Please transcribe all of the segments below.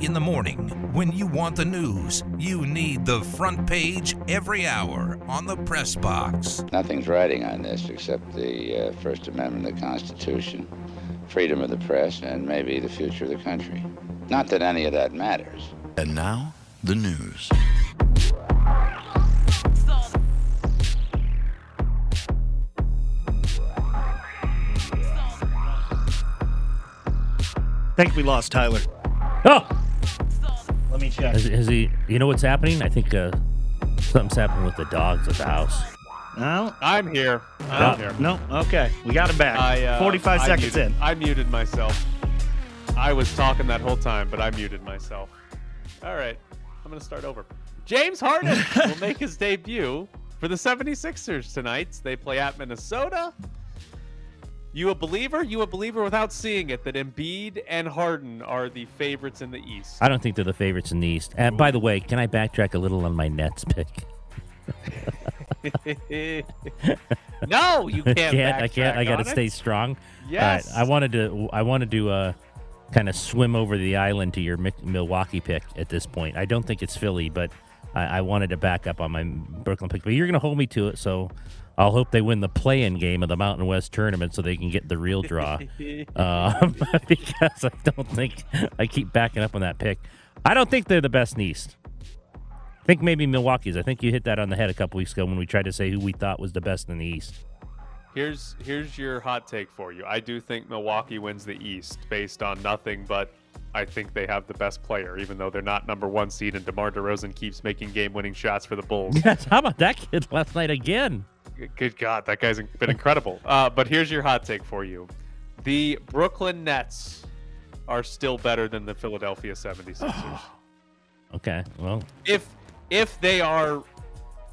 In the morning, when you want the news, you need the front page every hour on the press box. Nothing's riding on this except the uh, First Amendment of the Constitution, freedom of the press, and maybe the future of the country. Not that any of that matters. And now, the news. I think we lost Tyler. Oh, Let me check. is, is he? You know what's happening? I think uh, something's happening with the dogs at the house. No, I'm here. I'm here. no. Okay, we got him back. I, uh, 45 I seconds muted- in. I muted myself. I was talking that whole time, but I muted myself. All right, I'm going to start over. James Harden will make his debut for the 76ers tonight. They play at Minnesota. You a believer? You a believer without seeing it that Embiid and Harden are the favorites in the East? I don't think they're the favorites in the East. And by the way, can I backtrack a little on my Nets pick? no, you can't. can't I can't. I got to stay it. strong. Yes. Right, I wanted to. I wanted to uh, kind of swim over the island to your Milwaukee pick at this point. I don't think it's Philly, but I, I wanted to back up on my Brooklyn pick. But you're going to hold me to it, so I'll hope they win the play-in game of the Mountain West tournament so they can get the real draw. um, because I don't think I keep backing up on that pick. I don't think they're the best in the East. I think maybe Milwaukee's. I think you hit that on the head a couple weeks ago when we tried to say who we thought was the best in the East. Here's here's your hot take for you. I do think Milwaukee wins the East based on nothing but I think they have the best player, even though they're not number one seed and DeMar DeRozan keeps making game-winning shots for the Bulls. Yes, how about that kid last night again? Good God, that guy's been incredible. Uh, but here's your hot take for you: the Brooklyn Nets are still better than the Philadelphia 76ers. Okay, well, if if they are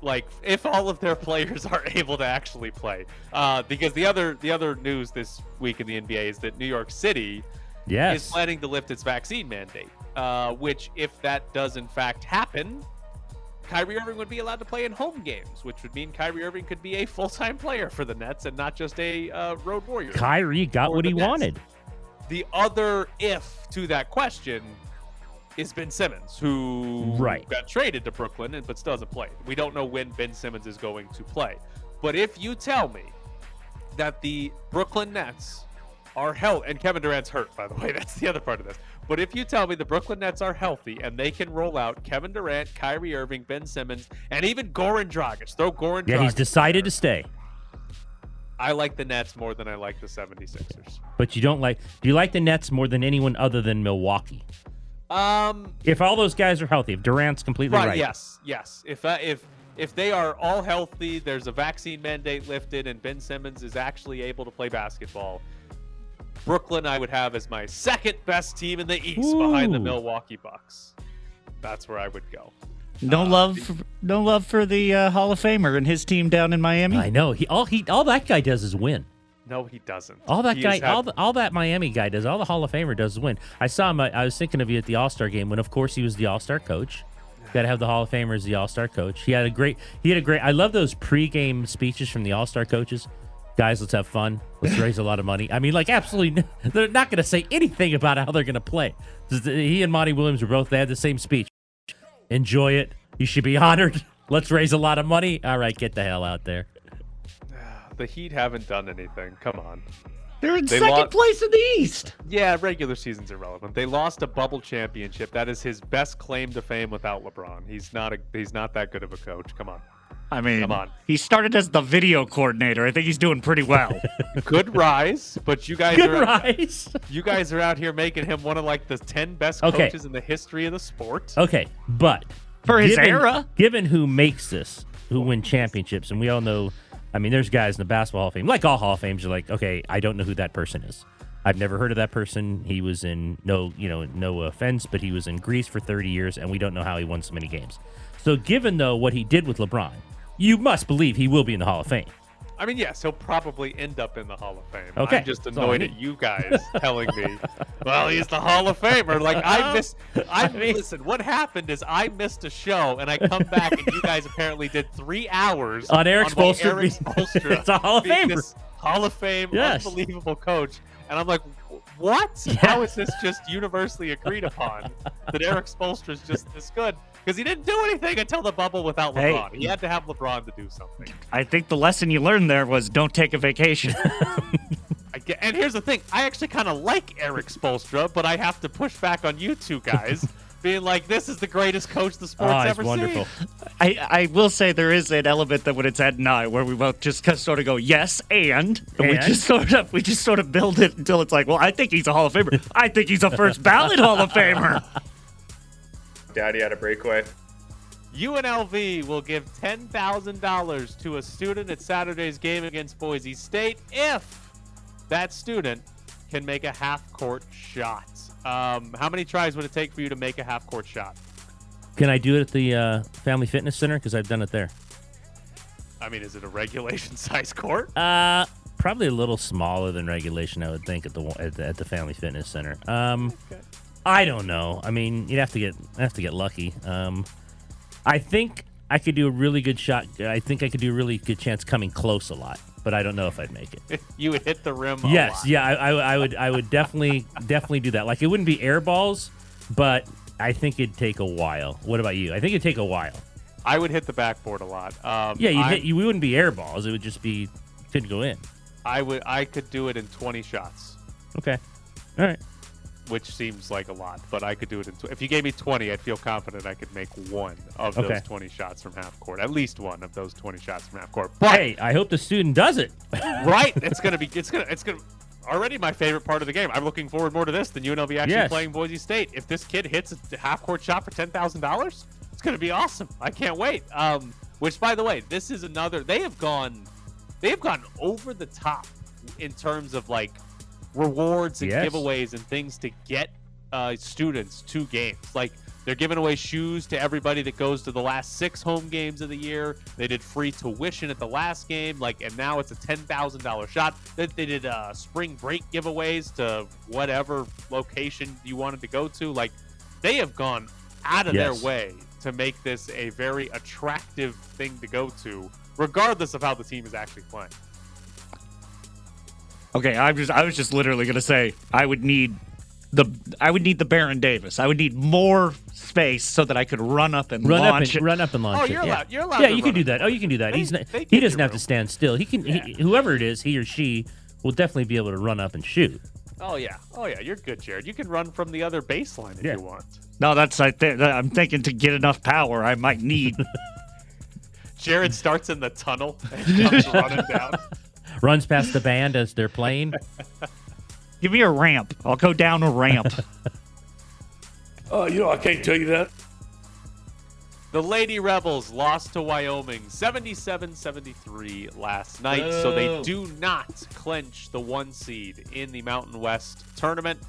like if all of their players are able to actually play. Uh, because the other the other news this week in the nba is that new york city is planning to lift its vaccine mandate. Uh, which if that does in fact happen Kyrie Irving would be allowed to play in home games, which would mean Kyrie Irving could be a full-time player for the Nets and not just a uh, road warrior. Kyrie got what he Nets. wanted. The other if to that question is Ben Simmons, who Right. got traded to Brooklyn and but still hasn't played. We don't know when Ben Simmons is going to play. But if you tell me that the Brooklyn Nets are healthy, and Kevin Durant's hurt, by the way, that's the other part of this. But if you tell me the Brooklyn Nets are healthy and they can roll out Kevin Durant, Kyrie Irving, Ben Simmons, and even Goran Dragic, throw Goran Yeah, he's decided in to stay. I like the Nets more than I like the 76ers. But you don't like do you like the Nets more than anyone other than Milwaukee? Um, If all those guys are healthy, if Durant's completely right. Right. Yes. Yes. If uh, if if they are all healthy, there's a vaccine mandate lifted, and Ben Simmons is actually able to play basketball. Brooklyn, I would have as my second best team in the East, behind the Milwaukee Bucks. That's where I would go. No love, for, no love for the uh, Hall of Famer and his team down in Miami. I know. He all he all that guy does is win. No, he doesn't. All that He guy, had- all, the, all that Miami guy does, all the Hall of Famer does is win. I saw him. I, I was thinking of you at the All Star game when, of course, he was the All Star coach. Got to have the Hall of Famer as the All Star coach. He had a great. He had a great. I love those pregame speeches from the All Star coaches. Guys, let's have fun. Let's raise a lot of money. I mean, like, absolutely, they're not going to say anything about how they're going to play. He and Monty Williams were both. They had the same speech. Enjoy it. You should be honored. Let's raise a lot of money. All right, get the hell out there. the Heat haven't done anything. Come on. They're in They second lost- place in the East. Yeah, regular season's irrelevant. They lost a bubble championship. That is his best claim to fame without LeBron. He's not a he's not that good of a coach. Come on. I mean, Come on. he started as the video coordinator. I think he's doing pretty well. Good rise, but you guys Good are rise. you guys are out here making him one of like the 10 best Okay. coaches in the history of the sport. Okay, but For his given, era. given who makes this, who win championships, and we all know, I mean, there's guys in the basketball Hall of Fame, like all Hall of Fames, are like, okay, I don't know who that person is. I've never heard of that person. He was in no, you know, no offense, but he was in Greece for 30 years, and we don't know how he won so many games. So, given though what he did with LeBron, you must believe he will be in the Hall of Fame. I mean, yes, he'll probably end up in the Hall of Fame. Okay, I'm just I annoyed at you guys telling me, well, he's the Hall of Famer. Like I missed. I listen. What happened is I missed a show, and I come back, and you guys apparently did three hours On Eric why Spoelstra Eric being- It's a Hall of Famer. this Hall of Fame, Yes. unbelievable coach, and I'm like, what? How is this just universally agreed upon that Erik Spoelstra is just this good? Because he didn't do anything until the bubble without Hey. LeBron. He had to have LeBron to do something. I think the lesson you learned there was don't take a vacation. I get, and here's the thing: I actually kind of like Erik Spoelstra, but I have to push back on you two guys, being like, "This is the greatest coach the sport's ah, Oh, it's ever wonderful. seen." I, I will say there is an element that when it's at nine where we both just sort of go yes and, and we just sort of we just sort of build it until it's like well I think he's a Hall of Famer I think he's a first ballot Hall of Famer Daddy had a breakaway. UNLV will give $10,000 to a student at Saturday's game against Boise State if that student can make a half court shot. Um, how many tries would it take for you to make a half court shot? Can I do it at the uh, Family Fitness Center? Because I've done it there. I mean, is it a regulation size court? Uh, probably a little smaller than regulation, I would think, at the at the, at the Family Fitness Center. Um, I don't know. I mean, you'd have to get have to get lucky. Um, I think I could do a really good shot. I think I could do a really good chance coming close a lot, but I don't know if I'd make it. you would hit the rim. A yes, lot. yeah, I, I, I would I would definitely definitely do that. Like it wouldn't be air balls, but I think it'd take a while. What about you? I think it'd take a while. I would hit the backboard a lot. Um, Yeah, you hit. You wouldn't be air balls. It would just be couldn't go in. I would. I could do it in 20 shots. Okay. All right. Which seems like a lot, but I could do it in. Tw- if you gave me 20, I'd feel confident I could make one of Okay. those 20 shots from half court, at least one of those 20 shots from half court. But Hey, I hope the student does it. right, it's gonna be, it's gonna, it's gonna. Already my favorite part of the game. I'm looking forward more to this than UNLV actually Yes. playing Boise State. If this kid hits a half court shot for ten thousand dollars, it's gonna be awesome. I can't wait. Um, which by the way, this is another. They have gone, they have gone over the top in terms of like rewards and Yes. giveaways and things to get uh, students to games. Like they're giving away shoes to everybody that goes to the last six home games of the year. They did free tuition at the last game. Like, and now it's a ten thousand dollar shot. That they did uh, spring break giveaways to whatever location you wanted to go to. Like, they have gone out of Yes. their way to make this a very attractive thing to go to, regardless of how the team is actually playing. Okay I was I was just literally gonna say I would need the I would need the Baron Davis I would need more space so that I could run up and Run up launch and it. run up and launch Oh, it. you're yeah. allowed- you're allowed Yeah, to you run can do that. Oh, you can do that. They- He's not, he doesn't you have to stand still. He can. He, whoever it is, he or she will definitely be able to run up and shoot. Oh yeah, oh yeah, you're good, Jared. You can run from the other baseline if Yeah. you want. no that's I th- I'm thinking to get enough power I might need Jared starts in the tunnel and comes running down. Runs past the band as they're playing. give me a ramp I'll go down a ramp Oh, you know, I can't tell you that. The Lady Rebels lost to Wyoming 77-73 last night, so they do not clinch the one seed in the Mountain West tournament.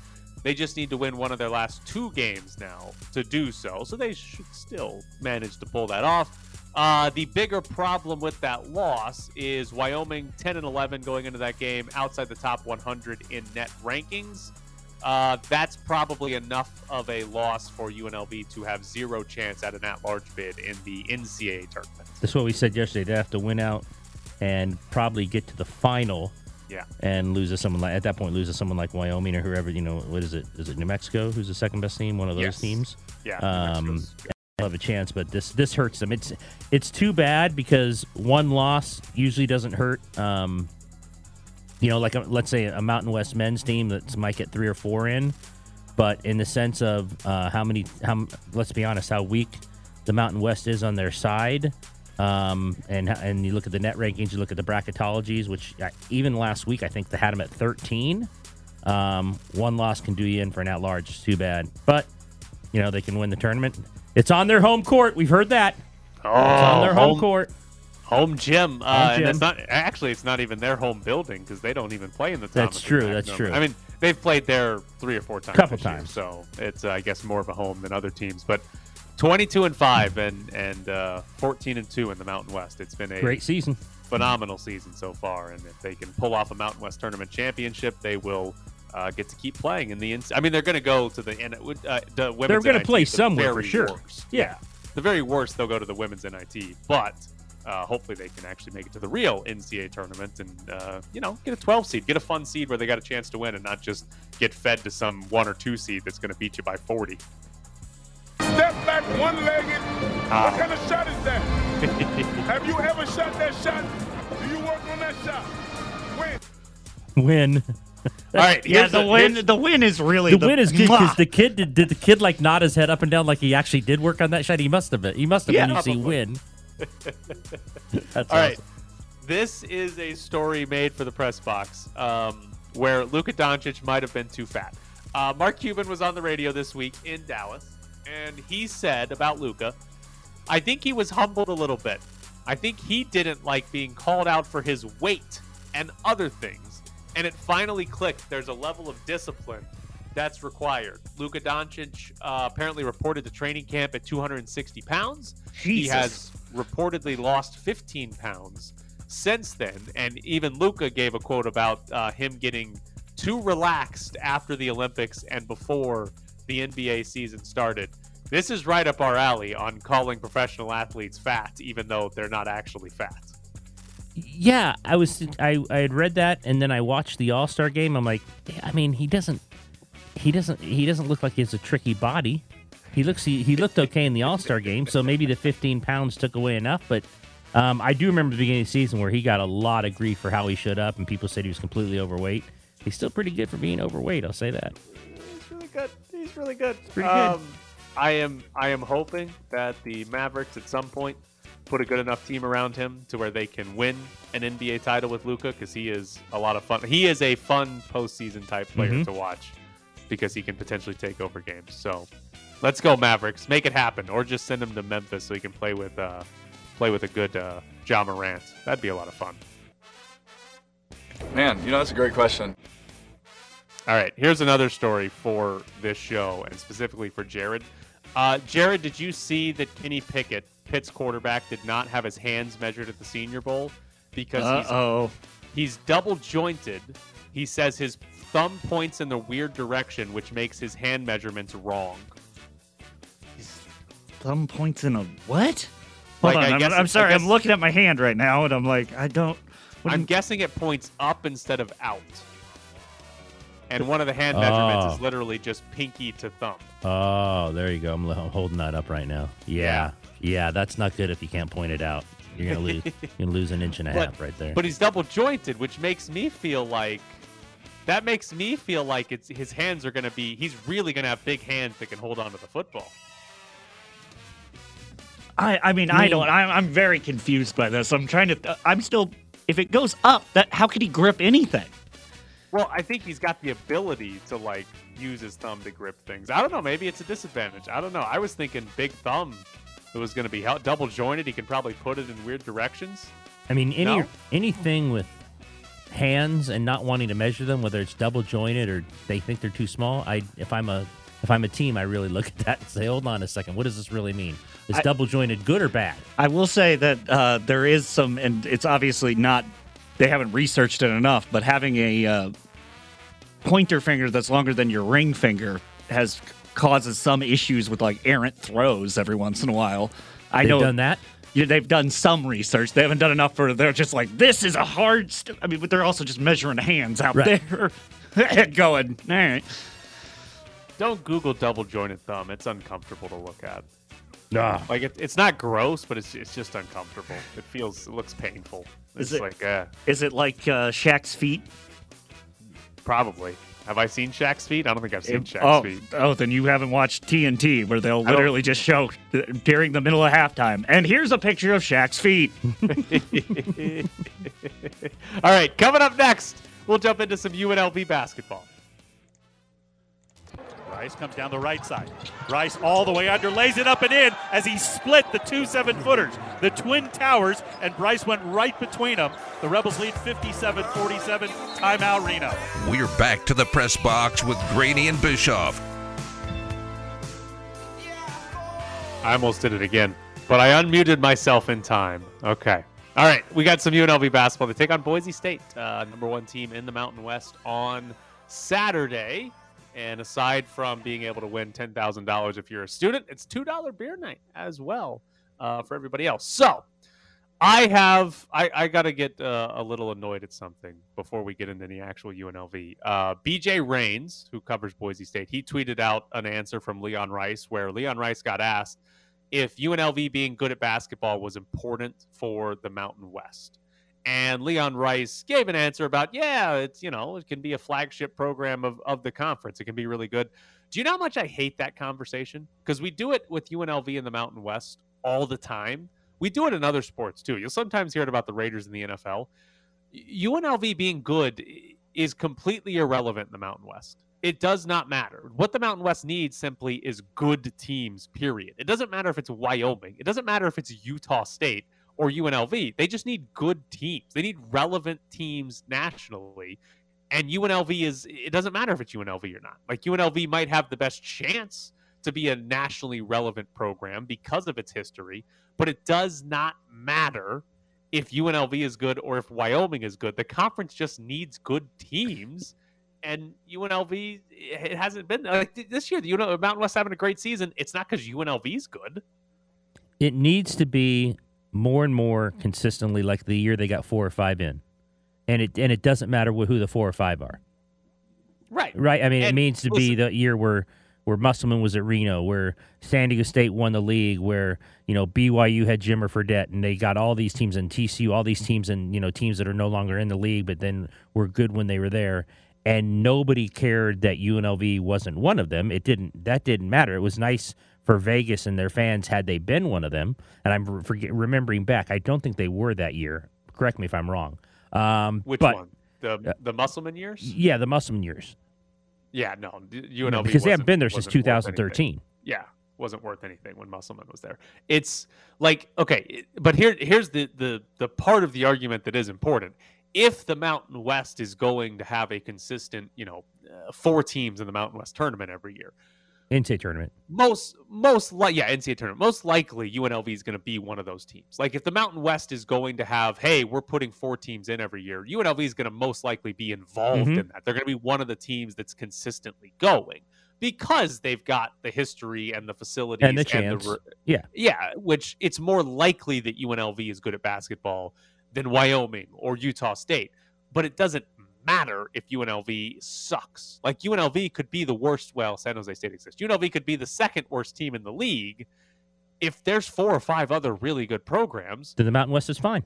They just need to win one of their last two games now to do so, so they should still manage to pull that off. Uh, the bigger problem with that loss is Wyoming 10 and 11 going into that game outside the top 100 in net rankings. Uh, that's probably enough of a loss for UNLV to have zero chance at an at-large bid in the NCAA tournament. That's what we said yesterday. They have to win out and probably get to the final Yeah. and lose to someone like at that point lose to someone like Wyoming or whoever. You know what is it? Is it New Mexico? Who's the second best team? One of those Yes. teams. Yeah. Um, have a chance, but this this hurts them. It's it's too bad because one loss usually doesn't hurt. Um, you know, like a, let's say a Mountain West men's team that might get three or four in, but in the sense of uh, how many, how let's be honest, how weak the Mountain West is on their side, um, and and you look at the net rankings, you look at the bracketologies, which uh, even last week I think they had them at thirteen. Um, one loss can do you in for an at large. Too bad, but you know they can win the tournament. It's on their home court. We've heard that. Oh, It's on their home, court. home gym. Uh, Home And it's not actually it's not even their home building because they don't even play in the Thomas That's true, that's number. true. I mean, they've played there three or four times. Couple this year, times. so it's uh, I guess more of a home than other teams. But 22 and five and and uh, 14 and two in the Mountain West. It's been a Great season. phenomenal season so far. And if they can pull off a Mountain West tournament championship, they will. Uh, get to keep playing in the. Ins- I mean, they're going to go to the. N- uh, the women's They're gonna play at somewhere for sure. worst. Yeah. the very worst they'll go to the women's NIT, but Uh, hopefully, they can actually make it to the real NCAA tournament and uh, you know get a 12 seed, get a fun seed where they got a chance to win, and not just get fed to some one or two seed that's going to beat you by 40. Step back, one-legged. Ah. What kind of shot is that? Have you ever shot that shot? Do you work on that shot? Win. Win. All right, Yeah, the win. The win is really The, win is good because the kid did, did the kid like nod his head up and down like he actually did work on that shot. He must have been. He must have Yeah, been. You see, win. That's All right. awesome. This is a story made for the press box um, where Luka Doncic might have been too fat. Uh, Mark Cuban was on the radio this week in Dallas, and he said about Luka, I think he was humbled a little bit. I think he didn't like being called out for his weight and other things. And it finally clicked. There's a level of discipline that's required. Luka Doncic uh, apparently reported to training camp at 260 pounds. He has reportedly lost 15 pounds since then. And even Luka gave a quote about uh, him getting too relaxed after the Olympics and before the NBA season started. This is right up our alley on calling professional athletes fat, even though they're not actually fat. Yeah, I was. I I had read that, and then I watched the All Star game. I'm like, I mean, he doesn't. He doesn't. He doesn't look like he has a tricky body. He looks. He, he looked okay in the All Star game, so maybe the 15 pounds took away enough. But um, I do remember the beginning of the season where he got a lot of grief for how he showed up, and people said he was completely overweight. He's still pretty good for being overweight. I'll say that. He's really good. He's really good. pretty good. Um, I am. I am hoping that the Mavericks at some point put a good enough team around him to where they can win an NBA title with Luka because he is a lot of fun. He is a fun postseason type player Mhm. to watch because he can potentially take over games. So let's go Mavericks, make it happen, or just send him to Memphis so he can play with uh, play with a good uh, Ja Morant. That'd be a lot of fun. Man, you know, that's a great question. All right, here's another story for this show, and specifically for Jared. Uh, Jared, did you see that Kenny Pickett, Pitt's quarterback, did not have his hands measured at the Senior Bowl because Uh-oh. he's he's double jointed. He says his thumb points in the weird direction, which makes his hand measurements wrong. His Thumb points in a what? Hold Like, on, I'm, I'm sorry. I I'm looking at my hand right now, and I'm like, I don't. I'm you- guessing it points up instead of out. And one of the hand ah. measurements Oh. is literally just pinky to thumb. Oh, there you go. I'm, I'm holding that up right now. Yeah, yeah, that's not good if you can't point it out. You're gonna lose. you're gonna lose an inch and a But- half right there. But he's double jointed, which makes me feel like that makes me feel like it's his hands are going to be. He's really going to have big hands that can hold on to the football. I, I mean, I mean- don't. I'm, I'm very confused by this. I'm trying to. I'm still. If it goes up, that how could he grip anything? Well, I think he's got the ability to like use his thumb to grip things. I don't know. Maybe it's a disadvantage. I don't know. I was thinking big thumb. It was going to be hel- double jointed. He can probably put it in weird directions. I mean, any No? anything with hands and not wanting to measure them, whether it's double jointed or they think they're too small. I if I'm a if I'm a team, I really look at that and say, hold on a second, what does this really mean? Is I- double jointed good or bad? I will say that uh, there is some, and it's obviously not. They haven't researched it enough, but having a uh, pointer finger that's longer than your ring finger has causes some issues with like errant throws every once in a while. I They've know done that. Yeah, they've done some research. They haven't done enough for. They're just like this is a hard. St-. I mean, but they're also just measuring hands out Right. there, going. All right. Don't Google double jointed thumb. It's uncomfortable to look at. Nah. Like it, it's not gross, but it's it's just uncomfortable. It feels it looks painful. Is it- like uh, Is it like uh, Shaq's feet? probably. Have I seen Shaq's feet? I don't think I've seen Shaq's oh, feet. oh, then you haven't watched TNT, where they'll literally just show during the middle of halftime. And here's a picture of Shaq's feet. All right, coming up next, we'll jump into some UNLV basketball. Bryce comes down the right side. Bryce all the way under, lays it up and in as he split the two seven footers, the Twin Towers, and Bryce went right between them. The Rebels lead 57 47. Timeout, Reno. We're back to the press box with Graney and Bischoff. I almost did it again, but I unmuted myself in time. Okay. All right, we got some UNLV basketball. They take on Boise State, uh, number one team in the Mountain West, on Saturday. And aside from being able to win $10,000 if you're a student, it's $2 beer night as well uh, for everybody else. So, I have. I, I got to get uh, a little annoyed at something before we get into the actual UNLV. Uh, BJ Rains, who covers Boise State, he tweeted out an answer from Leon Rice where Leon Rice got asked if UNLV being good at basketball was important for the Mountain West. And Leon Rice gave an answer about, yeah, it's, you know, it can be a flagship program of, of the conference. It can be really good. Do you know how much I hate that conversation? Because we do it with UNLV in the Mountain West all the time. We do it in other sports too. You'll sometimes hear it about the Raiders in the NFL. UNLV being good is completely irrelevant in the Mountain West. It does not matter. What the Mountain West needs simply is good teams, period. It doesn't matter if it's Wyoming. It doesn't matter if it's Utah State or UNLV. They just need good teams. They need relevant teams nationally. And UNLV is, it doesn't matter if it's UNLV or not. Like UNLV might have the best chance to be a nationally relevant program because of its history, but it does not matter if UNLV is good or if Wyoming is good. The conference just needs good teams. And UNLV, it hasn't been like this year. You know, Mountain West having a great season. It's not because UNLV is good. It needs to be more and more consistently like the year they got four or five in, and it and it doesn't matter who the four or five are. Right. Right. I mean, And it means to listen- be the year where where Musselman was at Reno, where San Diego State won the league, where you know BYU had Jimmer Fredette, and they got all these teams in TCU, all these teams and you know teams that are no longer in the league, but then were good when they were there, and nobody cared that UNLV wasn't one of them. It didn't. That didn't matter. It was nice for Vegas and their fans had they been one of them. And I'm forget, remembering back. I don't think they were that year. Correct me if I'm wrong. Um, Which but, one? The the Musselman years? Yeah, the Musselman years. Yeah, no, No, because they haven't been there since wasn't worth anything. 2013. Yeah, wasn't worth anything when Musselman was there. It's like okay, but here here's the the the part of the argument that is important. If the Mountain West is going to have a consistent, you know, uh, four teams in the Mountain West tournament every year, NCAA tournament. most most like yeah NCAA tournament most likely UNLV is going to be one of those teams. Like if the Mountain West is going to have hey we're putting four teams in every year, UNLV is going to most likely be involved Mhm. in that. They're going to be one of the teams that's consistently going because they've got the history and the facilities And the chance. re- Yeah. yeah, which it's more likely that UNLV is good at basketball than Wyoming or Utah State, but it doesn't matter if UNLV sucks. Like UNLV could be the worst. Well, San Jose State exists. UNLV could be the second worst team in the league. If there's four or five other really good programs, Then the Mountain West is fine.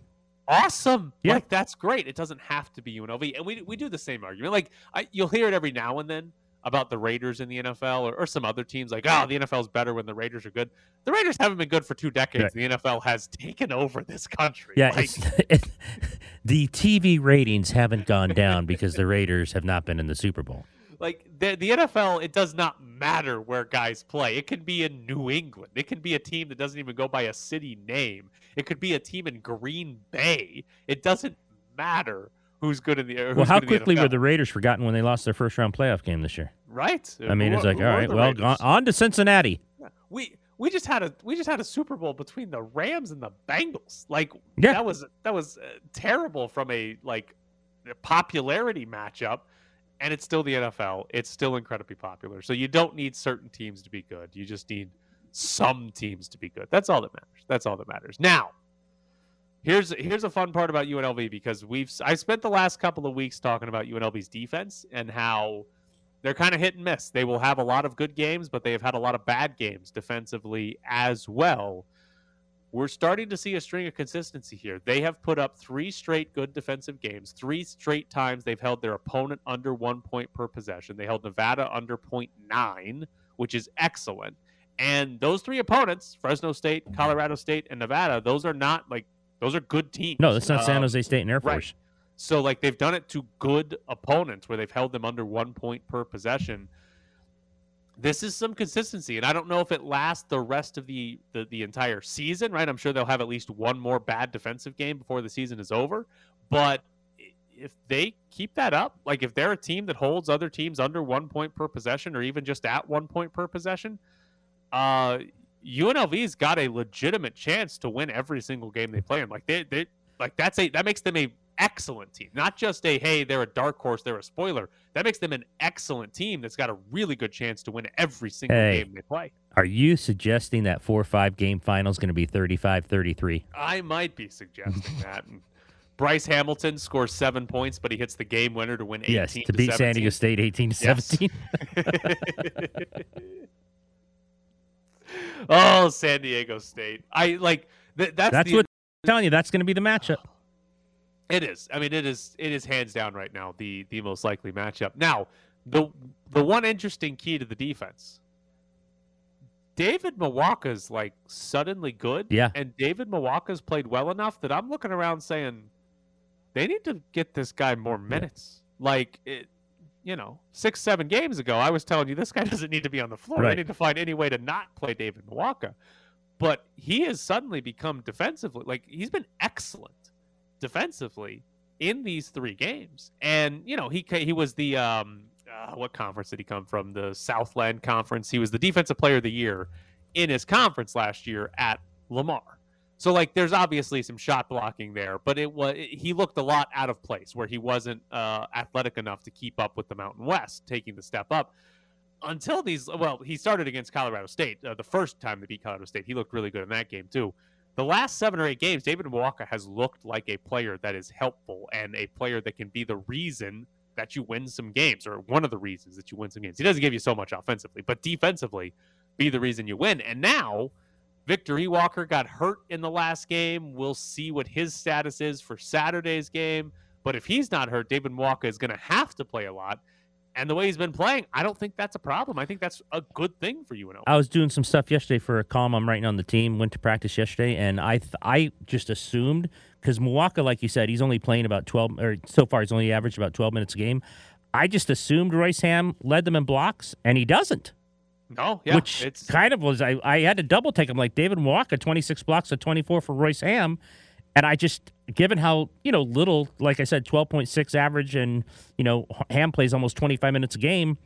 awesome. Yeah. Like that's great. It doesn't have to be UNLV, and we we do the same argument. Like I, you'll hear it every now and then about the Raiders in the NFL or, or some other teams. Like, oh, the NFL is better when the Raiders are good. The Raiders haven't been good for two decades. The NFL has taken over this country. Yeah, Like, it, the TV ratings haven't gone down because the Raiders have not been in the Super Bowl. like the, the NFL, it does not matter where guys play. It can be in New England. It can be a team that doesn't even go by a city name. It could be a team in Green Bay. It doesn't matter who's good in the. Who's Well, how quickly the were the Raiders forgotten when they lost their first round playoff game this year? right? I mean, it's like, all right, well, on, on to Cincinnati. we we just had a we just had a Super Bowl between the Rams and the Bengals. Like Yeah. that was that was uh, terrible from a like a popularity matchup, and it's still the NFL. It's still incredibly popular. So you don't need certain teams to be good. You just need some teams to be good. That's all that matters. That's all that matters. Now, here's here's a fun part about UNLV because we've I spent the last couple of weeks talking about UNLV's defense and how they're kind of hit and miss. They will have a lot of good games, but they have had a lot of bad games defensively as well. We're starting to see a string of consistency here. They have put up three straight good defensive games, three straight times they've held their opponent under one point per possession. They held Nevada under 0.9, which is excellent. And those three opponents, Fresno State, Colorado State, and Nevada, those are not like those are good teams. No, that's not San Um, Jose State and Air Force. right. So like they've done it to good opponents where they've held them under one point per possession. This is some consistency, and I don't know if it lasts the rest of the, the the entire season. Right? I'm sure they'll have at least one more bad defensive game before the season is over. But if they keep that up, like if they're a team that holds other teams under one point per possession, or even just at one point per possession, uh, UNLV's got a legitimate chance to win every single game they play in. Like they, they like that's a that makes them a excellent team. Not just a hey, they're a dark horse, they're a spoiler. That makes them an excellent team that's got a really good chance to win every single Hey. game they play. Are you suggesting that four or five game final is going to be 35 33? I might be suggesting that. Bryce Hamilton scores seven points, but he hits the game winner to win 18 Yes, to beat San Diego State 18 to Yes. 17. oh, San Diego State. I like th- that's That's the, what I'm telling you. That's going to be the matchup. It is. I mean, it is. It is hands down right now the the most likely matchup. Now, the the one interesting key to the defense. David Muoka's like suddenly good. Yeah. And David Muoka's played well enough that I'm looking around saying they need to get this guy more minutes. Like it, you know, six seven games ago, I was telling you this guy doesn't need to be on the floor. Right. They need to find any way to not play David Muoka. But he has suddenly become defensively like he's been excellent defensively in these three games. And you know, he he was the um uh, what conference did he come from? The Southland Conference. He was the defensive player of the year in his conference last year at Lamar. So like there's obviously some shot blocking there, but it was he looked a lot out of place where he wasn't uh, athletic enough to keep up with the Mountain West taking the step up. Until these well, he started against Colorado State uh, the first time they beat Colorado State. He looked really good in that game too. The last seven or eight games, David Muoka has looked like a player that is helpful and a player that can be the reason that you win some games, or one of the reasons that you win some games. He doesn't give you so much offensively, but defensively, be the reason you win. And now, Victor Iwuakor got hurt in the last game. We'll see what his status is for Saturday's game. But if he's not hurt, David Muoka is going to have to play a lot. And the way he's been playing, I don't think that's a problem. I think that's a good thing for UNO. I was doing some stuff yesterday for a column I'm writing on the team. Went to practice yesterday, and I th- I just assumed because Muoka, like you said, he's only playing about 12 or so far he's only averaged about 12 minutes a game. I just assumed Royce Hamm led them in blocks, and he doesn't. No, yeah, which it's kind of was I, I had to double take him like David Muoka, 26 blocks to 24 for Royce Hamm. And I just, given how, you know, little, like I said, 12.6 average and, you know, Hamm plays almost 25 minutes a game,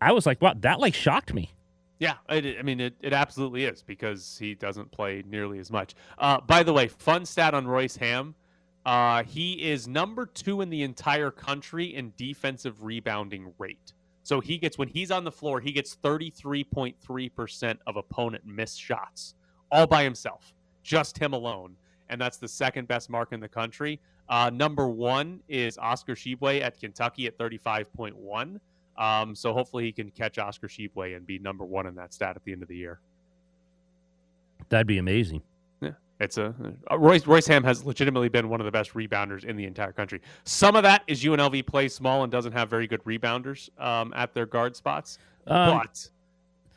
I was like, wow, that like shocked me. Yeah, it, I mean, it, it absolutely is because he doesn't play nearly as much. Uh, by the way, fun stat on Royce Hamm. Uh, he is number two in the entire country in defensive rebounding rate. So he gets, when he's on the floor, he gets 33.3% of opponent missed shots all by himself, just him alone. And that's the second best mark in the country. Uh, number one is Oscar Tshiebwe at Kentucky at 35.1. Um, so hopefully he can catch Oscar Tshiebwe and be number one in that stat at the end of the year. That'd be amazing. It's a uh, Royce Royce Hamm has legitimately been one of the best rebounders in the entire country. Some of that is UNLV plays small and doesn't have very good rebounders um, at their guard spots, Um, but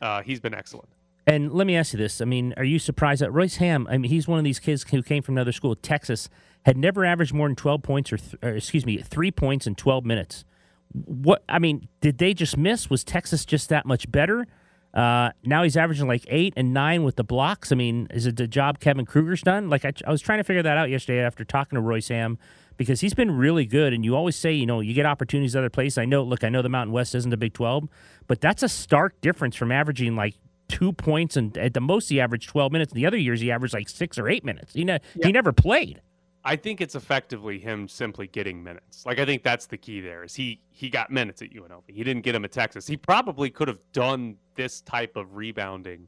uh, he's been excellent. And let me ask you this: I mean, are you surprised that Royce Hamm? I mean, he's one of these kids who came from another school, Texas, had never averaged more than twelve points, or, th- or excuse me, three points in twelve minutes. What I mean, did they just miss? Was Texas just that much better? Uh, now he's averaging like eight and nine with the blocks. I mean, is it the job Kevin Kruger's done? Like I, I was trying to figure that out yesterday after talking to Royce Hamm because he's been really good. And you always say, you know, you get opportunities other places. I know, look, I know the Mountain West isn't a Big Twelve, but that's a stark difference from averaging like two points and at the most he averaged 12 minutes. The other years he averaged like six or eight minutes. He, ne- he never played. I think it's effectively him simply getting minutes. Like I think that's the key there is he he got minutes at UNLV. He didn't get them at Texas. He probably could have done this type of rebounding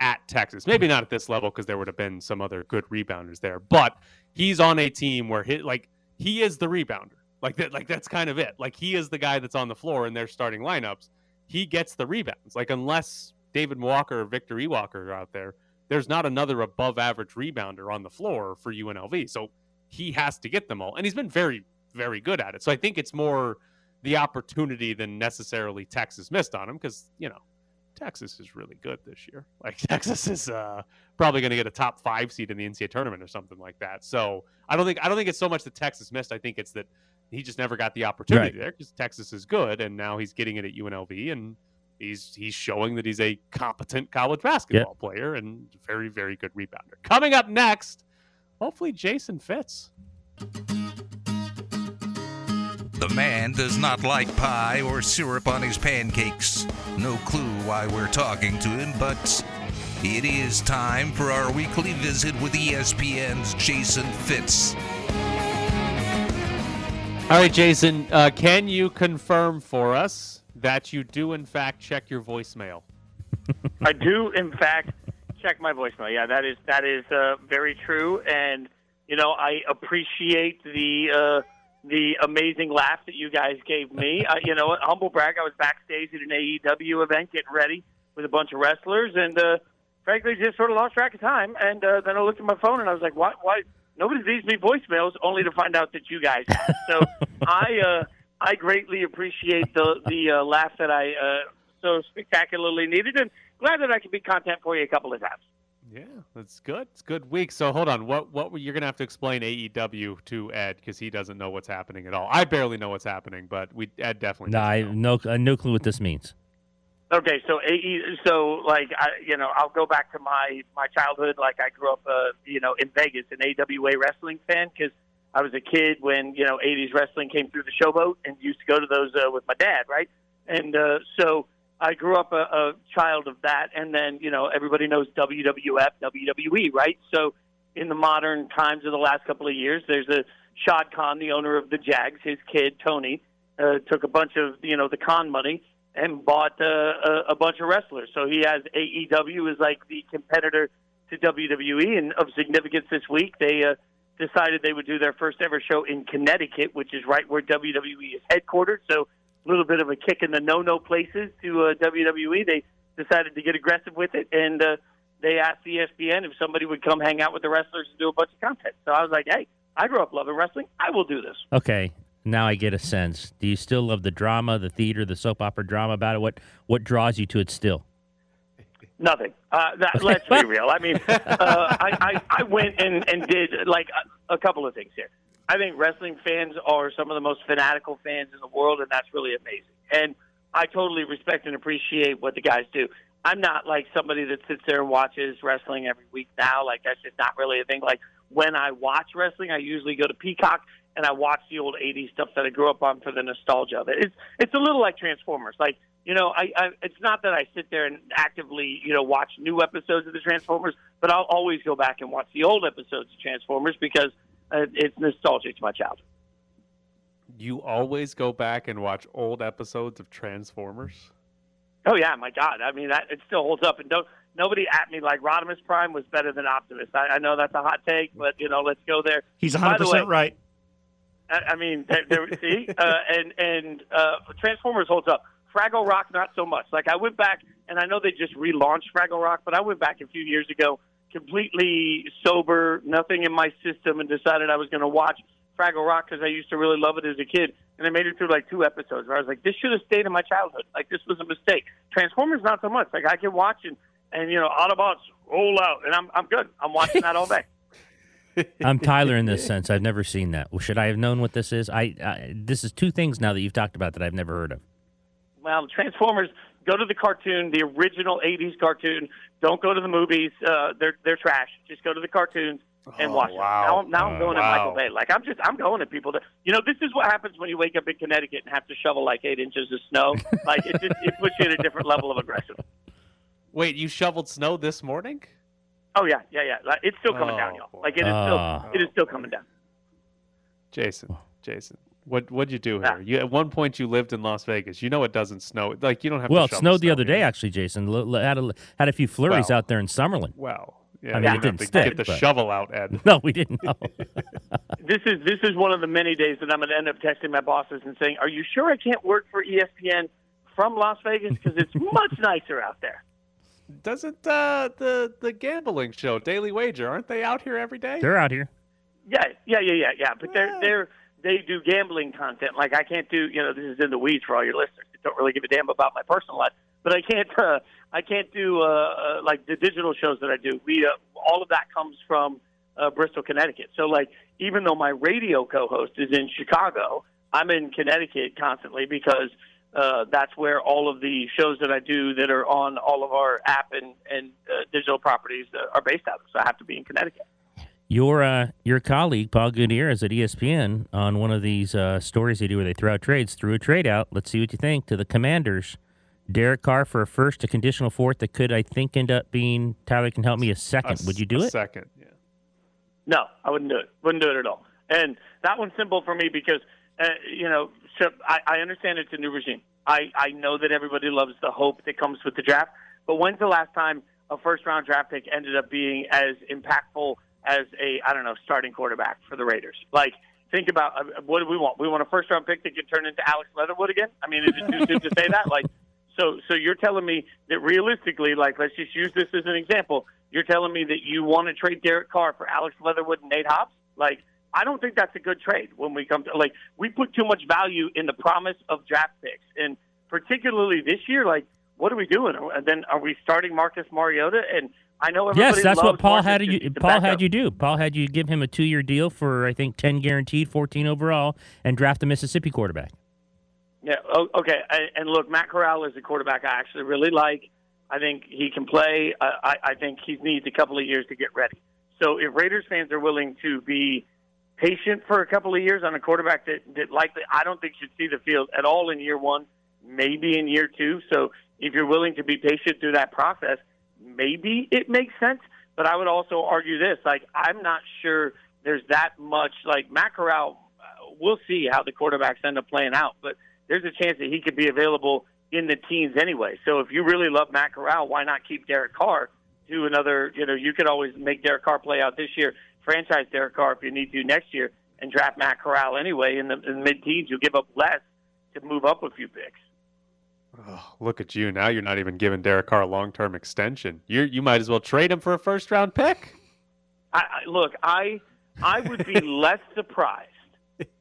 at Texas. Maybe not at this level because there would have been some other good rebounders there. But he's on a team where he like he is the rebounder. Like that like that's kind of it. Like he is the guy that's on the floor in their starting lineups. He gets the rebounds. Like unless David Walker or Victor E. Walker are out there, there's not another above average rebounder on the floor for UNLV. So he has to get them all. And he's been very, very good at it. So I think it's more the opportunity than necessarily Texas missed on him because, you know, Texas is really good this year. Like Texas is uh, probably going to get a top five seed in the NCAA tournament or something like that. So I don't think I don't think it's so much that Texas missed. I think it's that he just never got the opportunity Right. there because Texas is good, and now he's getting it at UNLV, and he's he's showing that he's a competent college basketball player and very very good rebounder. Coming up next, hopefully Jason Fitz. The man does not like pie or syrup on his pancakes. No clue why we're talking to him, but it is time for our weekly visit with ESPN's Jason Fitz. All right, Jason, uh, can you confirm for us that you do, in fact, check your voicemail? I do, in fact, check my voicemail. Yeah, that is that is uh, very true, and you know I appreciate the uh, the amazing laugh that you guys gave me. Uh, you know, humble brag. I was backstage at an AEW event getting ready with a bunch of wrestlers, and uh, frankly, just sort of lost track of time. And uh, then I looked at my phone, and I was like, "Why? Why? Nobody leaves me voicemails." Only to find out that you guys. Have. So I uh, I greatly appreciate the the uh, laugh that I uh, so spectacularly needed, and glad that I could be content for you a couple of times. Yeah, that's good. It's a good week. So hold on. What what you're gonna have to explain AEW to Ed because he doesn't know what's happening at all. I barely know what's happening, but we Ed definitely. No, I have no no clue what this means. Okay, so AE, so like I, you know, I'll go back to my my childhood. Like I grew up, uh, you know, in Vegas, an AWA wrestling fan because I was a kid when you know '80s wrestling came through the showboat and used to go to those uh, with my dad, right? And uh, so I grew up a, a child of that, and then you know everybody knows WWF, WWE, right? So in the modern times of the last couple of years, there's a Shad Khan, the owner of the Jags. His kid Tony uh, took a bunch of you know the Khan money and bought uh, a, a bunch of wrestlers. So he has AEW is like the competitor to WWE, and of significance this week, they uh, decided they would do their first ever show in Connecticut, which is right where WWE is headquartered. So little bit of a kick in the no-no places to uh, WWE. They decided to get aggressive with it, and uh, they asked ESPN if somebody would come hang out with the wrestlers and do a bunch of content. So I was like, hey, I grew up loving wrestling. I will do this. Okay, now I get a sense. Do you still love the drama, the theater, the soap opera drama about it? What what draws you to it still? Nothing. Uh, that, let's be real. I mean, uh, I, I, I went and, and did like a, a couple of things here. I think wrestling fans are some of the most fanatical fans in the world, and that's really amazing. And I totally respect and appreciate what the guys do. I'm not like somebody that sits there and watches wrestling every week now. Like that's just not really a thing. Like when I watch wrestling, I usually go to Peacock and I watch the old '80s stuff that I grew up on for the nostalgia of it. It's it's a little like Transformers. Like you know, I, I it's not that I sit there and actively you know watch new episodes of the Transformers, but I'll always go back and watch the old episodes of Transformers because uh, it's nostalgic to my child. You always go back and watch old episodes of Transformers. Oh yeah, my God! I mean, that it still holds up, and don't nobody at me like Rodimus Prime was better than Optimus. I, I know that's a hot take, but you know, let's go there. He's By the 100% right. I, I mean, there, there, see, uh, and and uh, Transformers holds up. Fraggle Rock, not so much. Like I went back, and I know they just relaunched Fraggle Rock, but I went back a few years ago, completely sober, nothing in my system, and decided I was going to watch Fraggle Rock because I used to really love it as a kid. And I made it through like two episodes where I was like, this should have stayed in my childhood. Like this was a mistake. Transformers, not so much. Like I can watch and and you know Autobots roll out, and I'm I'm good. I'm watching that all day. I'm Tyler in this sense. I've never seen that. Well, should I have known what this is? I, I this is two things now that you've talked about that I've never heard of. Well, Transformers, go to the cartoon, the original '80s cartoon. Don't go to the movies; uh, they're they're trash. Just go to the cartoons and watch wow. them. Now, now I'm Oh, going wow. at Michael Bay. Like I'm just I'm going at people that you know. This is what happens when you wake up in Connecticut and have to shovel like eight inches of snow. like it just it puts you at a different level of aggression. Wait, you shoveled snow this morning? Oh yeah, yeah, yeah. Like, it's still coming down, Oh, y'all. Like it is Ah. still it is still coming down. Jason, Jason, what what'd you do here? You at one point you lived in Las Vegas. You know it doesn't snow. Like you don't have. Well, to it snowed the snow other here. day, actually, Jason. L- l- had a, had a few flurries Well, out there in Summerlin. Wow. Yeah, I mean, you it didn't to stick. get the but- shovel out, Ed. No, we didn't know. This is this is one of the many days that I'm going to end up texting my bosses and saying, "Are you sure I can't work for ESPN from Las Vegas because it's much nicer out there?" Doesn't uh, the the gambling show Daily Wager aren't they out here every day? They're out here. Yeah, yeah, yeah, yeah, yeah. But they're they're they do gambling content. Like I can't do, you know, this is in the weeds for all your listeners. that Don't really give a damn about my personal life. But I can't uh, I can't do uh, uh, like the digital shows that I do. We uh, all of that comes from uh, Bristol, Connecticut. So like even though my radio co-host is in Chicago, I'm in Connecticut constantly because uh, that's where all of the shows that I do that are on all of our app and and uh, digital properties uh, are based out of. So I have to be in Connecticut. Your uh, your colleague Paul Gutierrez at ESPN on one of these uh, stories they do where they throw out trades threw a trade out. Let's see what you think to the Commanders. Derek Carr for a first, a conditional fourth that could I think end up being Tyler can help me a second. A Would you do a it? Second. Yeah. No, I wouldn't do it. Wouldn't do it at all. And that one's simple for me because uh, you know, so I, I understand it's a new regime. I, I know that everybody loves the hope that comes with the draft, but when's the last time a first round draft pick ended up being as impactful as a I don't know starting quarterback for the Raiders? Like, think about uh, what do we want? We want a first round pick that can turn into Alex Leatherwood again. I mean, is it too soon to say that? Like, so so you're telling me that realistically, like, let's just use this as an example. You're telling me that you want to trade Derek Carr for Alex Leatherwood and Nate Hobbs? Like, I don't think that's a good trade when we come to like we put too much value in the promise of draft picks, and particularly this year, like what are we doing? And then are we starting Marcus Mariota? And I know everybody Yes, that's what Paul had you. Paul had up. you do. Paul had you give him a two-year deal for I think ten guaranteed, fourteen overall, and draft a Mississippi quarterback. Yeah. Oh, okay. I- And look, Matt Corral is a quarterback I actually really like. I think he can play. I, I, I think he needs a couple of years to get ready. So if Raiders fans are willing to be patient for a couple of years on a quarterback that, that likely I don't think should see the field at all in year one, maybe in year two. So if you're willing to be patient through that process, maybe it makes sense. But I would also argue this: like I'm not sure there's that much. Like Matt uh, we'll see how the quarterbacks end up playing out, but there's a chance that he could be available in the teens anyway. So if you really love Matt Corral, why not keep Derek Carr to another? You know, you could always make Derek Carr play out this year, franchise Derek Carr if you need to next year, and draft Matt Corral anyway in the, in the mid teens. You'll give up less to move up a few picks. Oh, look at you. Now you're not even giving Derek Carr a long term extension. You you might as well trade him for a first round pick. I, I look, I I would be less surprised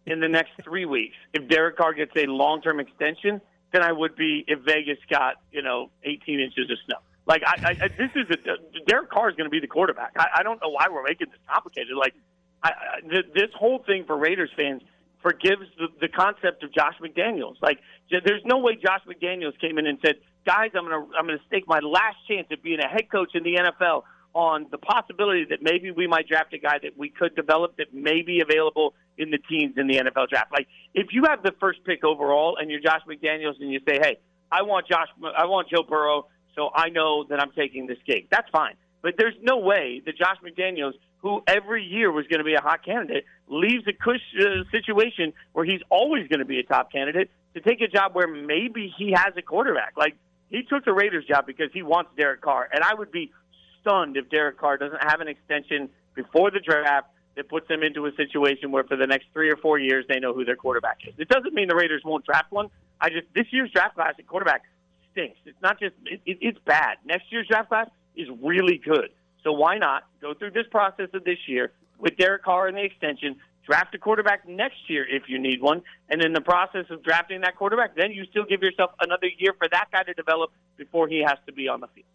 in the next three weeks if Derek Carr gets a long term extension than I would be if Vegas got you know 18 inches of snow. Like I, I this is a, Derek Carr is going to be the quarterback. I, I don't know why we're making this complicated. Like I, I, this whole thing for Raiders fans forgives the, the concept of Josh McDaniels. Like there's no way Josh McDaniels came in and said, "Guys, I'm to I'm to stake my last chance at being a head coach in the NFL on the possibility that maybe we might draft a guy that we could develop that may be available in the teens in the NFL draft." Like if you have the first pick overall and you're Josh McDaniels and you say, "Hey, I want Josh I want Joe Burrow, so I know that I'm taking this gig." That's fine. But there's no way that Josh McDaniels, who every year was going to be a hot candidate, leaves a cush uh, situation where he's always going to be a top candidate to take a job where maybe he has a quarterback. Like he took the Raiders job because he wants Derek Carr, and I would be stunned if Derek Carr doesn't have an extension before the draft that puts them into a situation where for the next three or four years they know who their quarterback is. It doesn't mean the Raiders won't draft one. I just this year's draft class at quarterback stinks. It's not just it, it, it's bad. Next year's draft class is really good. So why not go through this process of this year with Derek Carr and the extension, draft a quarterback next year if you need one, and in the process of drafting that quarterback, then you still give yourself another year for that guy to develop before he has to be on the field.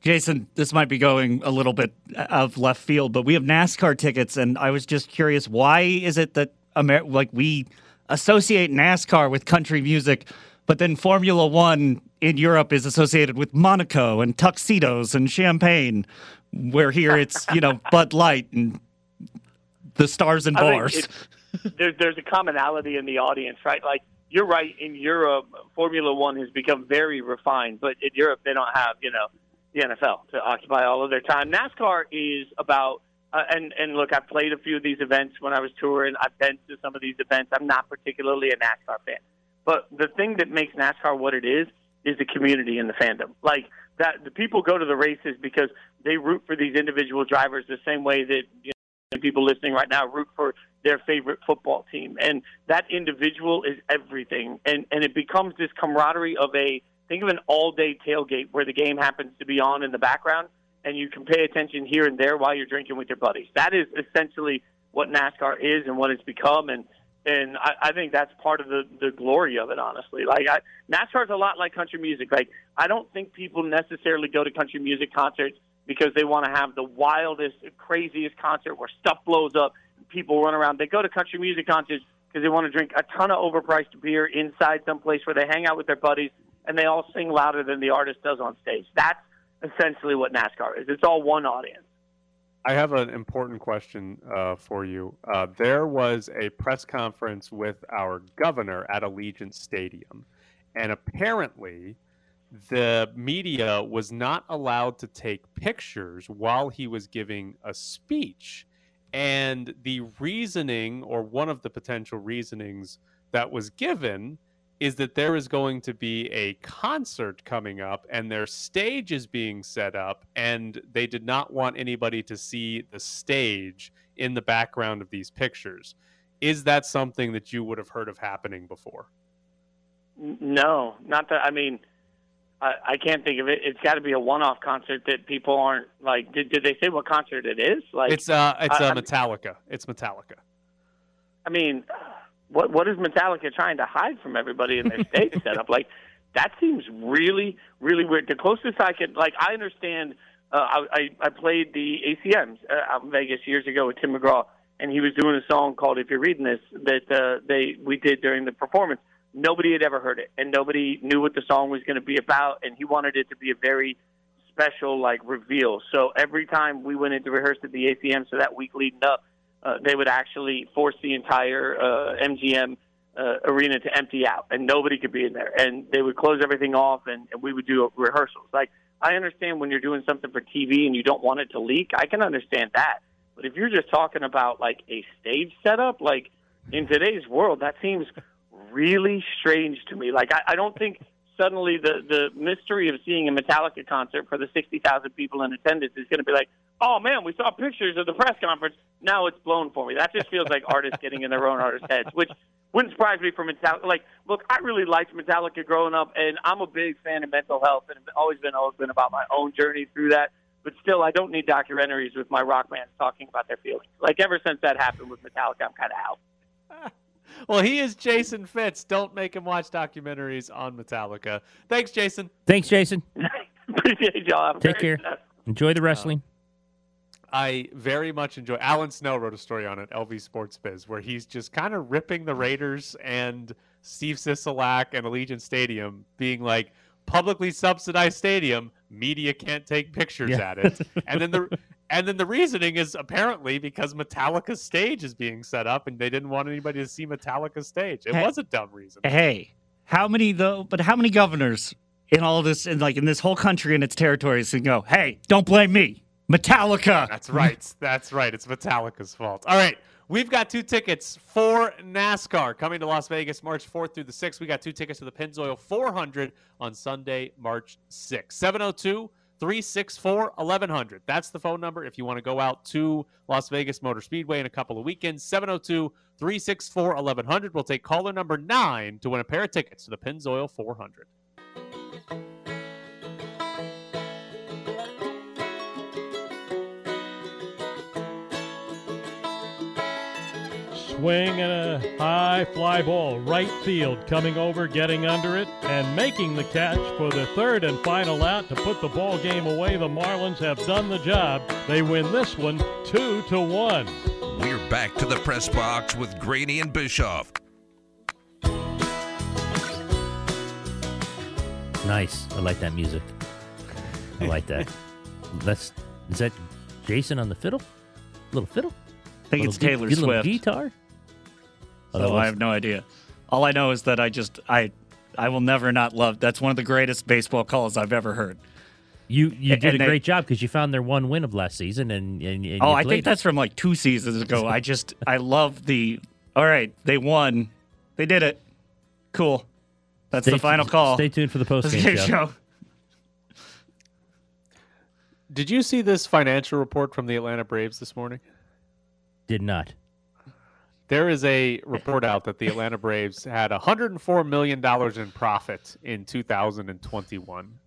Jason, this might be going a little bit of left field, but we have NASCAR tickets, and I was just curious, why is it that Amer- like we associate NASCAR with country music, but then Formula One in Europe is associated with Monaco and tuxedos and champagne, where here it's you know Bud Light and the stars and I bars. there, there's a commonality in the audience, right? Like you're right. In Europe, Formula One has become very refined, but in Europe they don't have you know the NFL to occupy all of their time. NASCAR is about. Uh, and and look, I've played a few of these events when I was touring. I've been to some of these events. I'm not particularly a NASCAR fan, but the thing that makes NASCAR what it is is the community and the fandom. Like that, the people go to the races because they root for these individual drivers the same way that you and people listening right now root for their favorite football team. And that individual is everything. And, and it becomes this camaraderie of a, think of an all day tailgate where the game happens to be on in the background and you can pay attention here and there while you're drinking with your buddies. That is essentially what NASCAR is and what it's become. And, and I, I think that's part of the, the glory of it, honestly. Like I, NASCAR's a lot like country music. Like I don't think people necessarily go to country music concerts because they want to have the wildest, craziest concert where stuff blows up, and people run around. They go to country music concerts because they want to drink a ton of overpriced beer inside some place where they hang out with their buddies and they all sing louder than the artist does on stage. That's essentially what NASCAR is. It's all one audience. I have an important question uh, for you. Uh, there was a press conference with our governor at Allegiant Stadium, and apparently, the media was not allowed to take pictures while he was giving a speech. And the reasoning, or one of the potential reasonings that was given, is that there is going to be a concert coming up and their stage is being set up, and they did not want anybody to see the stage in the background of these pictures. Is that something that you would have heard of happening before? No, not that. I mean, I, I can't think of it. It's got to be a one-off concert that people aren't like. Did, did they say what concert it is? Like it's uh, it's uh, Metallica. It's Metallica. I mean, what what is Metallica trying to hide from everybody in their stage setup? Like, that seems really, really weird. The closest I could, like, I understand. Uh, I, I I played the ACMs uh, out in Vegas years ago with Tim McGraw, and he was doing a song called "If You're Reading This" that uh, they we did during the performance. Nobody had ever heard it, and nobody knew what the song was going to be about, and he wanted it to be a very special like reveal. So every time we went into rehearse at the ACM, so that week leading up, uh, they would actually force the entire uh, MGM uh, arena to empty out, and nobody could be in there. And they would close everything off, and, and we would do rehearsals. Like I understand when you're doing something for TV and you don't want it to leak, I can understand that. But if you're just talking about like a stage setup, like in today's world, that seems really strange to me. Like I, I don't think suddenly the the mystery of seeing a Metallica concert for the sixty thousand people in attendance is going to be like, oh man, we saw pictures of the press conference. Now it's blown for me. That just feels like artists getting in their own artists' heads, which wouldn't surprise me for Metallica. Like, look, I really liked Metallica growing up, and I'm a big fan of mental health, and I've always been always been about my own journey through that. But still, I don't need documentaries with my rock bands talking about their feelings. Like ever since that happened with Metallica, I'm kind of out. Well, he is Jason Fitz. Don't make him watch documentaries on Metallica. Thanks, Jason. Thanks, Jason. Appreciate y'all. Take care. Enjoy the wrestling. I very much enjoy. Alan Snel wrote a story on it, LV Sports Biz, where he's just kind of ripping the Raiders and Steve Sisolak and Allegiant Stadium, being like publicly subsidized stadium. Media can't take pictures Yeah. at it, and then the and then the reasoning is apparently because Metallica's stage is being set up, and they didn't want anybody to see Metallica's stage. It Hey- was a dumb reason. Hey, how many though? But how many governors in all this, in like in this whole country and its territories, can go? Hey, don't blame me. Metallica. That's right. That's right. It's Metallica's fault. All right. We've got two tickets for NASCAR coming to Las Vegas March 4th through the 6th. We got two tickets to the Pennzoil 400 on Sunday, March 6th. 702 364 1100. That's the phone number if you want to go out to Las Vegas Motor Speedway in a couple of weekends. 702 364 1100. We'll take caller number nine to win a pair of tickets to the Pennzoil 400. Swing and a high fly ball, right field, coming over, getting under it, and making the catch for the third and final out to put the ball game away. The Marlins have done the job. They win this one two to one. We're back to the press box with Graney and Bischoff. Nice. I like that music. I like that. That's is that Jason on the fiddle? Little fiddle? I think it's Little Taylor gui- little guitar. Oh, So was- I have no idea. All I know is that I just I I will never not love. That's one of the greatest baseball calls I've ever heard. You you And did a they- great job because you found their one win of last season and, and, and Oh, I think it. that's from like two seasons ago. I just I love the. All right, they won. They did it. Cool. That's Stay the t- final call. Stay tuned for the post Game game show. Did you see this financial report from the Atlanta Braves this morning? Did not. There is a report out that the Atlanta Braves had 104 million dollars in profit in 2021,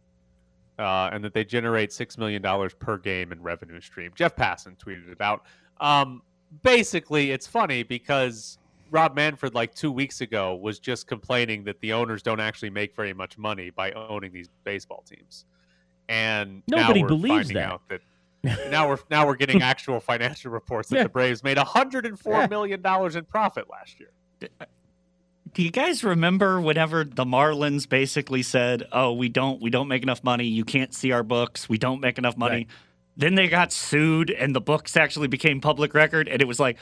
uh, and that they generate six million dollars per game in revenue stream. Jeff Passan tweeted it out. Um, basically, it's funny because Rob Manfred, like two weeks ago, was just complaining that the owners don't actually make very much money by owning these baseball teams, and Nobody believes that. out that now we're now we're getting actual financial reports that Yeah. the Braves made 104 million dollars in profit last year. Do you guys remember whenever the Marlins basically said, "Oh, we don't we don't make enough money. You can't see our books. We don't make enough money." Right. Then they got sued and the books actually became public record and it was like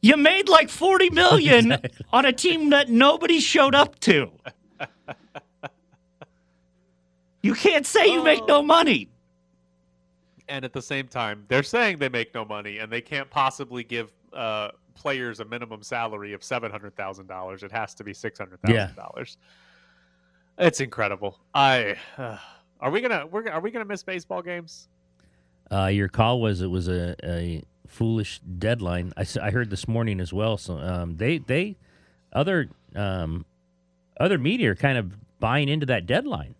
you made like 40 million on a team that nobody showed up to. You can't say you make no oh. money. And at the same time, they're saying they make no money and they can't possibly give uh, players a minimum salary of seven hundred thousand dollars. It has to be six hundred thousand dollars. It's incredible. I uh, are we gonna we're, are we gonna miss baseball games? Uh, your call was it was a, a foolish deadline. I, I heard this morning as well. So um, they they other um, other media are kind of buying into that deadline.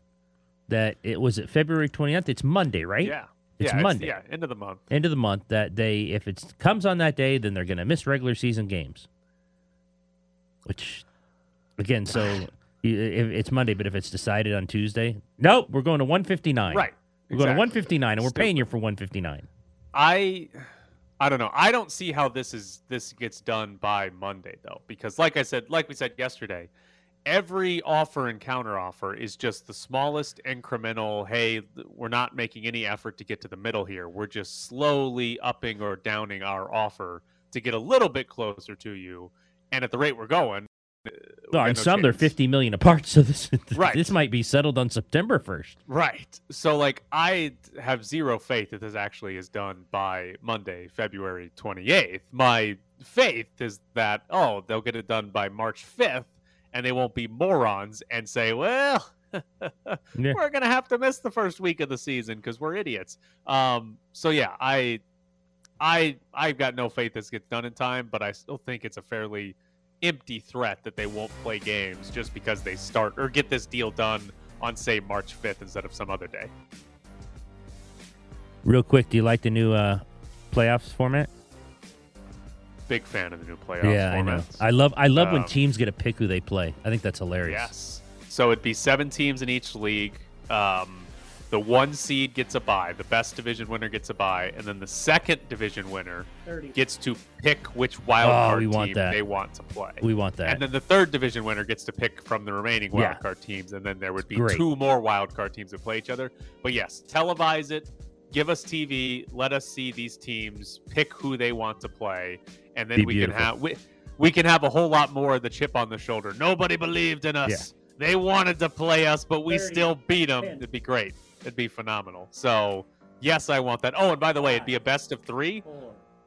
That it was at February 29th. It's Monday, right? Yeah, It's yeah, Monday. yeah, end of the month. End of the month. That day, if it comes on that day, then they're going to miss regular season games. Which, again, so if it's Monday, but if it's decided on Tuesday, nope, we're going to 159. Right. We're going to 159, and we're paying you for 159. I I don't know. I don't see how this is this gets done by Monday though, because like I said, like we said yesterday, every offer and counteroffer is just the smallest incremental. Hey, we're not making any effort to get to the middle here. We're just slowly upping or downing our offer to get a little bit closer to you. And at the rate we're going, uh, Well, and no some they're 50 million apart, so this Right. this might be settled on September 1st. Right. So like I have zero faith that this actually is done by Monday, February 28th. My faith is that oh, they'll get it done by March 5th and they won't be morons and say, "Well, Yeah. we're going to have to miss the first week of the season cuz we're idiots." Um so yeah, I I I've got no faith this gets done in time, but I still think it's a fairly empty threat that they won't play games just because they start or get this deal done on say March 5th instead of some other day. Real quick, do you like the new uh, playoffs format? Big fan of the new playoff yeah, I know. I love I love when Um, teams get to pick who they play. I think that's hilarious. Yes. So it'd be seven teams in each league. Um, the one seed gets a bye. The best division winner gets a bye, and then the second division winner gets to pick which wild Oh, card we want team that. they want to play. We want that. And then the third division winner gets to pick from the remaining wild Yeah. card teams, and then there would be great. two more wild card teams that play each other. But yes, televise it, give us TV, let us see these teams pick who they want to play, and then Be we beautiful. can have we, we can have a whole lot more of the chip on the shoulder. Nobody believed in us. They wanted to play us, but we still beat them. It'd be great. It'd be phenomenal. So yes, I want that. Oh, and by the way, it'd be a best of three,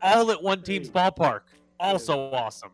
all at one team's ballpark. Also awesome.